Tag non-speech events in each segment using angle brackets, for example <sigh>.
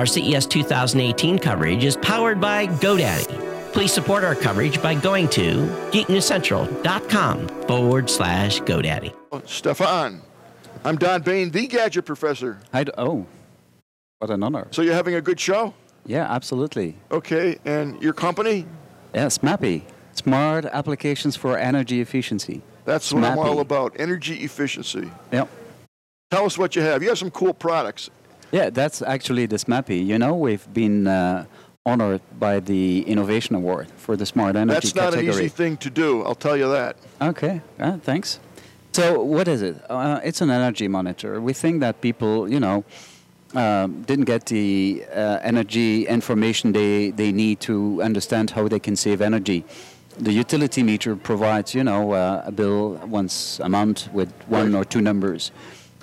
Our CES 2018 coverage is powered by GoDaddy. Please support our coverage by going to geeknewscentral.com forward slash GoDaddy. Stefan, I'm Don Baine, the gadget professor. Hi, oh, what an honor. So you're having a good show? Yeah, absolutely. Okay, and your company? Yes, Smappee. Smart Applications for Energy Efficiency. That's what I'm all about, energy efficiency. Yep. Tell us what you have. You have some cool products. Yeah, that's actually the Smappee. You know, we've been uh, honored by the Innovation Award for the Smart Energy That's not category. an easy thing to do, I'll tell you that. Okay, uh, thanks. So, what is it? Uh, it's an energy monitor. We think that people, you know, um, didn't get the uh, energy information they, they need to understand how they can save energy. The utility meter provides, you know, uh, a bill once a month with one or two numbers.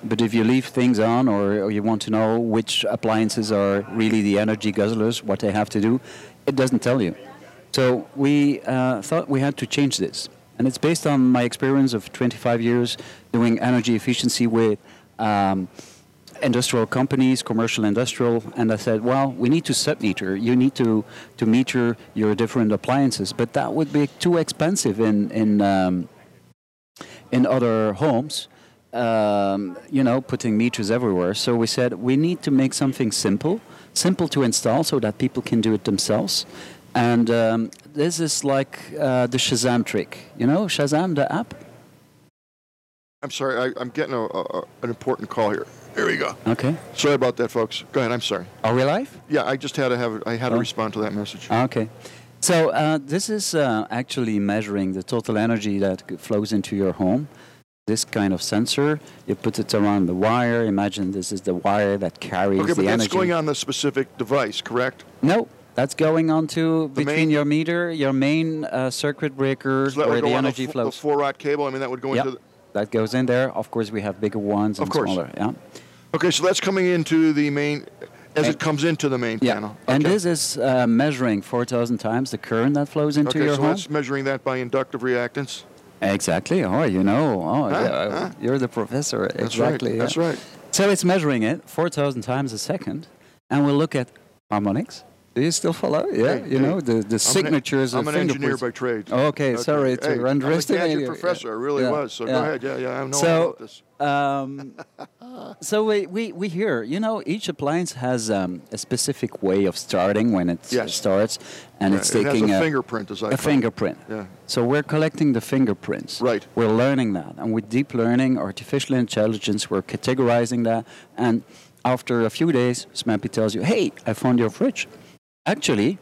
But if you leave things on or, or you want to know which appliances are really the energy guzzlers, what they have to do, it doesn't tell you. So we uh, thought we had to change this. And it's based on my experience of 25 years doing energy efficiency with um, industrial companies, commercial industrial, and I said, well, we need to submeter. You need to, to meter your different appliances, but that would be too expensive in, in, um, in other homes um, you know, putting meters everywhere. So we said we need to make something simple, simple to install so that people can do it themselves. And um, this is like uh, the Shazam trick. You know, Shazam, the app? I'm sorry, I, am getting a, a, an important call here. Here we go. Okay. Sorry about that, folks. Go ahead. I'm sorry. Are we live? Yeah, I just had to have. I had Oh. to respond to that message. Okay. So uh, this is uh, actually measuring the total energy that flows into your home. This kind of sensor, you put it around the wire. Imagine this is the wire that carries Okay, the but that's going on the specific device, correct? No, that's going on to The between main- your meter, your main uh, circuit breaker, So where the energy flows. the four-rod cable. I mean, that would go Yep. into. The, that goes in there. Of course, we have bigger ones Of and course. smaller. Yeah. Okay, so that's coming into the main as it comes into the main Yeah. panel. And this is uh, measuring 4,000 times the current that flows into Okay, your so home. that's measuring that by inductive reactance. Exactly. Oh, you know. Oh, Huh? yeah, Huh? you're the professor. That's exactly. right. That's right. So it's measuring it 4,000 times a second, and we'll look at harmonics. Do you still follow? Yeah. Hey, you hey, know the, the I'm signatures An, I'm an engineer by trade. Oh, okay, sorry to hey, underestimate a you. professor. I really Yeah, was. So yeah. go ahead. Yeah, yeah. I know So, about this. um, so we, we, we hear, you know, each appliance has um, a specific way of starting when it Yes. starts, and Yeah, it's it has taking a fingerprint, as I a call it. fingerprint. Yeah. So we're collecting the fingerprints. Right. We're learning that, and with deep learning, artificial intelligence, we're categorizing that, and after a few days, Smappee tells you, "Hey, I found your fridge." Actually,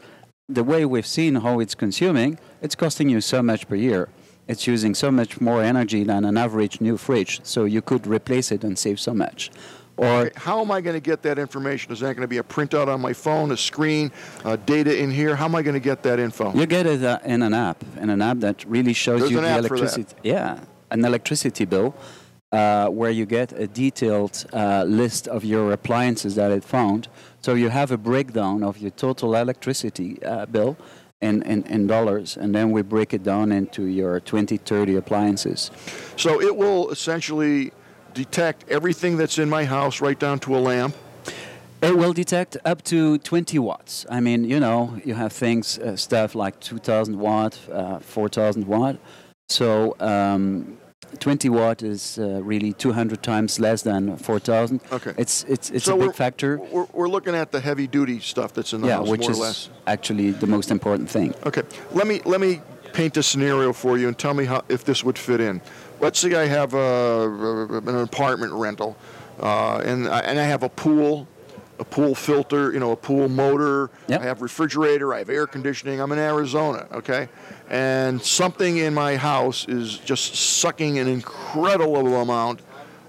the way we've seen how it's consuming, it's costing you so much per year. It's using so much more energy than an average new fridge, so you could replace it and save so much. Or How am I going to get that information? Is that going to be a printout on my phone, a screen, uh, data in here? How am I going to get that info? You get it uh, in an app, in an app that really shows There's you the app for that. electricity. Yeah, an electricity bill, uh, where you get a detailed uh, list of your appliances that it found. So you have a breakdown of your total electricity uh, bill in, in, in dollars, and then we break it down into your 20, 30 appliances. So it will essentially detect everything that's in my house right down to a lamp. It will detect up to 20 watts. I mean, you know, you have things, uh, stuff like 2000 watt, uh, 4000 watt. So um, 20 watt is uh, really 200 times less than 4000. Okay. It's it's it's so a we're, big factor. We're, we're looking at the heavy duty stuff that's in the Yeah, house, which more is or less. actually the most important thing. Okay, let me let me paint a scenario for you and tell me how if this would fit in. Let's say I have a, an apartment rental, uh, and I, and I have a pool, a pool filter, you know, a pool motor. Yep. I have refrigerator. I have air conditioning. I'm in Arizona, okay, and something in my house is just sucking an incredible amount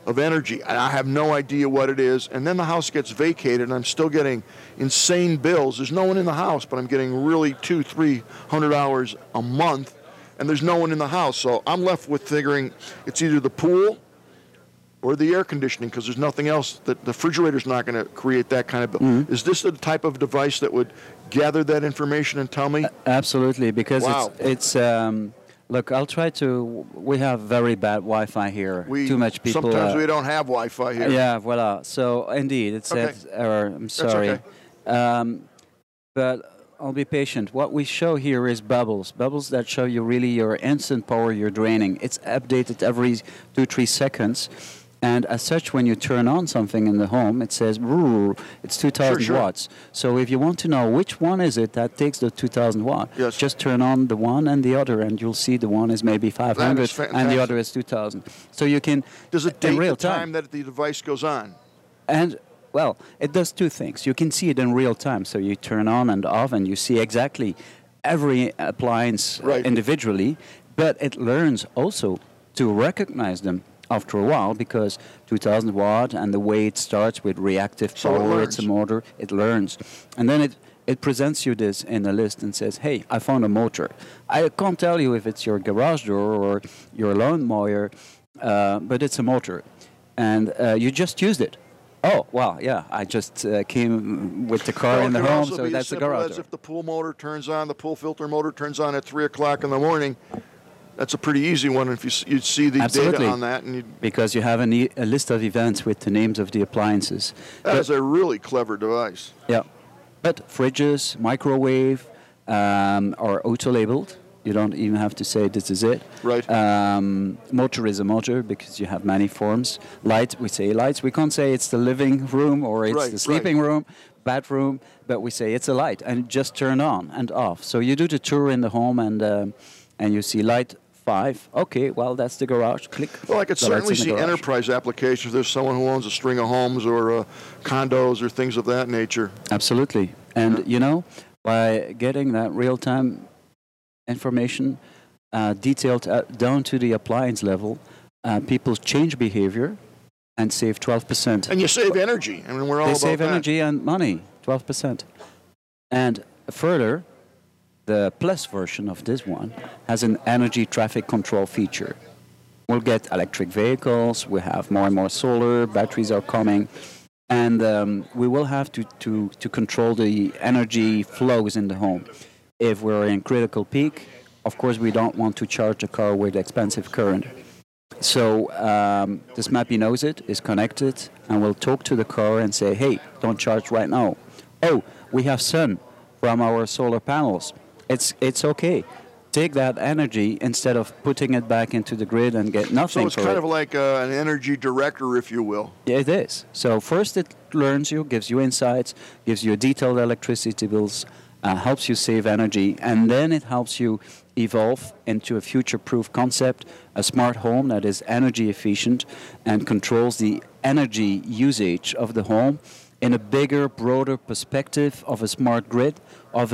of energy, and I have no idea what it is. And then the house gets vacated, and I'm still getting insane bills. There's no one in the house, but I'm getting really two, three hundred hours a month, and there's no one in the house. So I'm left with figuring it's either the pool or the air conditioning because there's nothing else that the refrigerator's not going to create that kind of bill. Mm-hmm. Is this the type of device that would gather that information and tell me? Absolutely, because Wow. it's it's. Um, look, I'll try to. We have very bad Wi-Fi here. we Too much people. sometimes uh, we don't have Wi-Fi here. Yeah, voila. So indeed, it Okay. says error. I'm sorry. okay. Um, but I'll be patient. What we show here is bubbles, bubbles that show you really your instant power you're draining. It's updated every two, three seconds. And as such, when you turn on something in the home, it says it's 2,000 sure. watts. So if you want to know which one is it that takes the 2,000 watt, Yes. just turn on the one and the other, and you'll see the one is maybe 500 and the other is 2,000. So you can Does it in date real the time that the device goes on? and well, it does two things. You can see it in real time, so you turn on and off, and you see exactly every appliance uh, Right. individually. But it learns also to recognize them after a while because 2000 watt and the way it starts with reactive So it power, it's a motor, it learns, and then it. It presents you this in a list and says, "Hey, I found a motor. I can't tell you if it's your garage door or your lawnmower, uh, but it's a motor, and uh, you just used it. Oh, well, yeah, I just uh, came with the car Well, in the home, so that's the garage. as if the pool motor turns on, the pool filter motor turns on at three o'clock in the morning. That's a pretty easy one. If you you'd see the Absolutely. data on that, and you'd, Because you have a, ne- a list of events with the names of the appliances. that But- is a really clever device. Yeah. But fridges, microwave um, are auto labeled. You don't even have to say this is it. Right. Um, motor is a motor because you have many forms. Light, we say lights. We can't say it's the living room or it's Right, the right. sleeping room, bathroom, but we say it's a light and just turn on and off. So you do the tour in the home and um, and you see light five. Okay, well that's the garage. Click. Well, I could certainly see enterprise applications. There's someone who owns a string of homes or uh, condos or things of that nature. Absolutely. And Yeah. you know, by getting that real-time information uh, detailed uh, down to the appliance level, uh, people change behavior and save 12%. And you save energy. I mean, we're all they save that. energy and money, 12%. And further, the plus version of this one has an energy traffic control feature. We'll get electric vehicles, we have more and more solar, batteries are coming, and um, we will have to, to, to control the energy flows in the home. If we're in critical peak, of course, we don't want to charge a car with expensive current. So um, this Mappy knows it, is connected, and will talk to the car and say, hey, don't charge right now. Oh, we have sun from our solar panels. It's, it's okay. Take that energy instead of putting it back into the grid and get nothing. So it's kind it. of like uh, an energy director, if you will. Yeah, it is. So first it learns you, gives you insights, gives you detailed electricity bills, uh, helps you save energy, and then it helps you evolve into a future-proof concept, a smart home that is energy efficient and controls the energy usage of the home in a bigger, broader perspective of a smart grid, of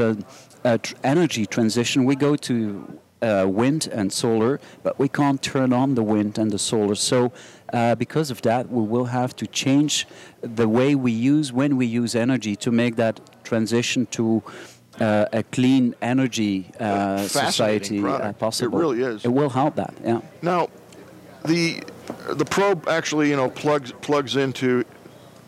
an tr- energy transition. We go to uh, wind and solar, but we can't turn on the wind and the solar. So, uh, because of that, we will have to change the way we use when we use energy to make that transition to uh, a clean energy uh, society uh, product. It really is. It will help that. Yeah. Now, the the probe actually, you know, plugs plugs into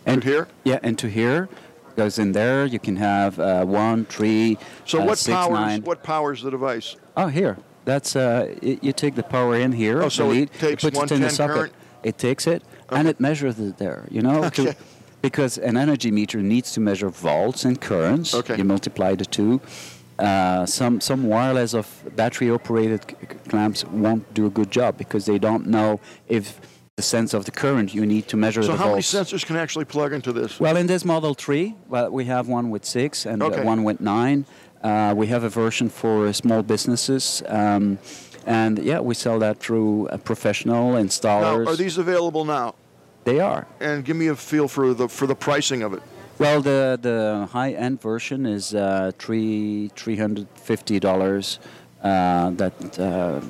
And here. Yeah, into here goes in there. You can have uh, one, three, So uh, what six, powers nine. what powers the device? Oh, here. That's uh, y- you take the power in here. Oh, so the it takes you put it in the 110 socket. current? It takes it and it measures it there. You know, <laughs> to- because an energy meter needs to measure volts and currents. Okay. You multiply the two. Uh, some some wireless of battery operated clamps won't do a good job because they don't know if the sense of the current you need to measure the So the how many sensors can actually plug into this? Well, in this Model 3, well, we have one with six and uh, Okay. one with nine. Uh, we have a version for small businesses. Um, and yeah, we sell that through uh, professional Now, installers. are these available now? they are. And give me a feel for the for the pricing of it. Well, the, the high end version is uh, three $350 uh, that uh,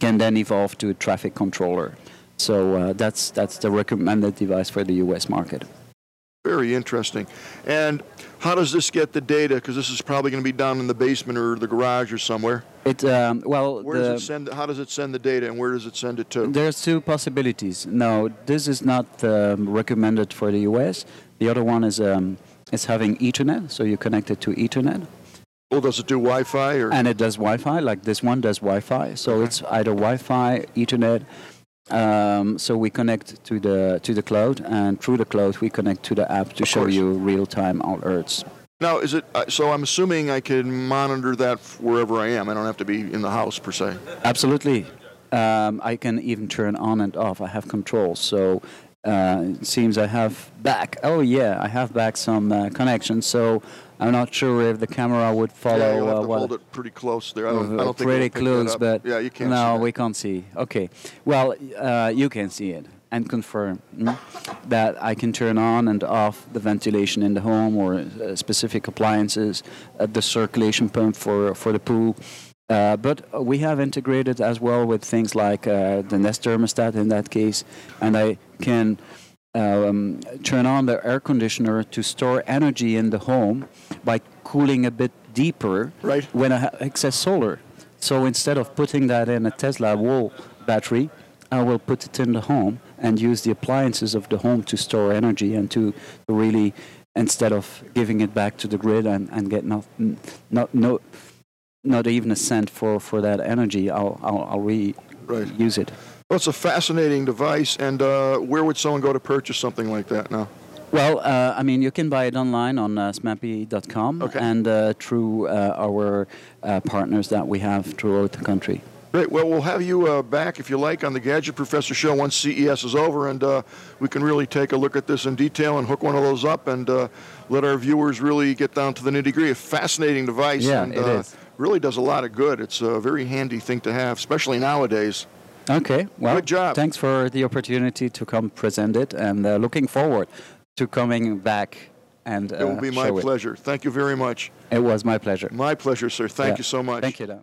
can then evolve to a traffic controller. So uh, that's, that's the recommended device for the US market. Very interesting. And how does this get the data? Because this is probably going to be down in the basement or the garage or somewhere. It um, well, Where the, does it send? How does it send the data, and where does it send it to? there's two possibilities. No, this is not um, recommended for the US. The other one is um, is having Ethernet, so you connect it to Ethernet, Well, does it do Wi-Fi or? and it does Wi-Fi. Like this one does Wi-Fi, so Okay. it's either Wi-Fi, Ethernet. Um, so we connect to the to the cloud, and through the cloud we connect to the app to Of show course. you real-time alerts. Now, is it? Uh, so I'm assuming I can monitor that wherever I am. I don't have to be in the house per se. Absolutely. Um, I can even turn on and off. I have control. So uh, it seems I have back. Oh yeah, I have back some uh, connections. So I'm not sure if the camera would follow. yeah, you'll have uh, to hold it pretty close there. I don't, I uh, don't think pretty it'll pick that close, but yeah, you can't. no, we can't see. Okay. Well, uh, you can see it and confirm mm, that I can turn on and off the ventilation in the home or uh, specific appliances, uh, the circulation pump for for the pool. Uh, but we have integrated as well with things like uh, the Nest thermostat in that case, and I can um, turn on the air conditioner to store energy in the home by cooling a bit deeper Right. when I have excess solar. So instead of putting that in a Tesla wall battery, I will put it in the home and use the appliances of the home to store energy and to really, instead of giving it back to the grid and, and get not, not, no, not even a cent for, for that energy, I'll, I'll, I'll reuse Right. it. Well, it's a fascinating device. And uh, where would someone go to purchase something like that now? Well, uh, I mean, you can buy it online on uh, smappee.com Okay. and uh, through uh, our uh, partners that we have throughout the country. Great. Well, we'll have you uh, back if you like on the Gadget Professor show once CES is over, and uh, we can really take a look at this in detail and hook one of those up and uh, let our viewers really get down to the nitty gritty. A fascinating device, Yeah, and it uh, is. really does a lot of good. It's a very handy thing to have, especially nowadays. Okay, well, Good job. thanks for the opportunity to come present it, and uh, looking forward to coming back and uh, It will be my show it. pleasure. Thank you very much. It was my pleasure. My pleasure, sir. Thank Yeah. you so much. Thank you. Dan.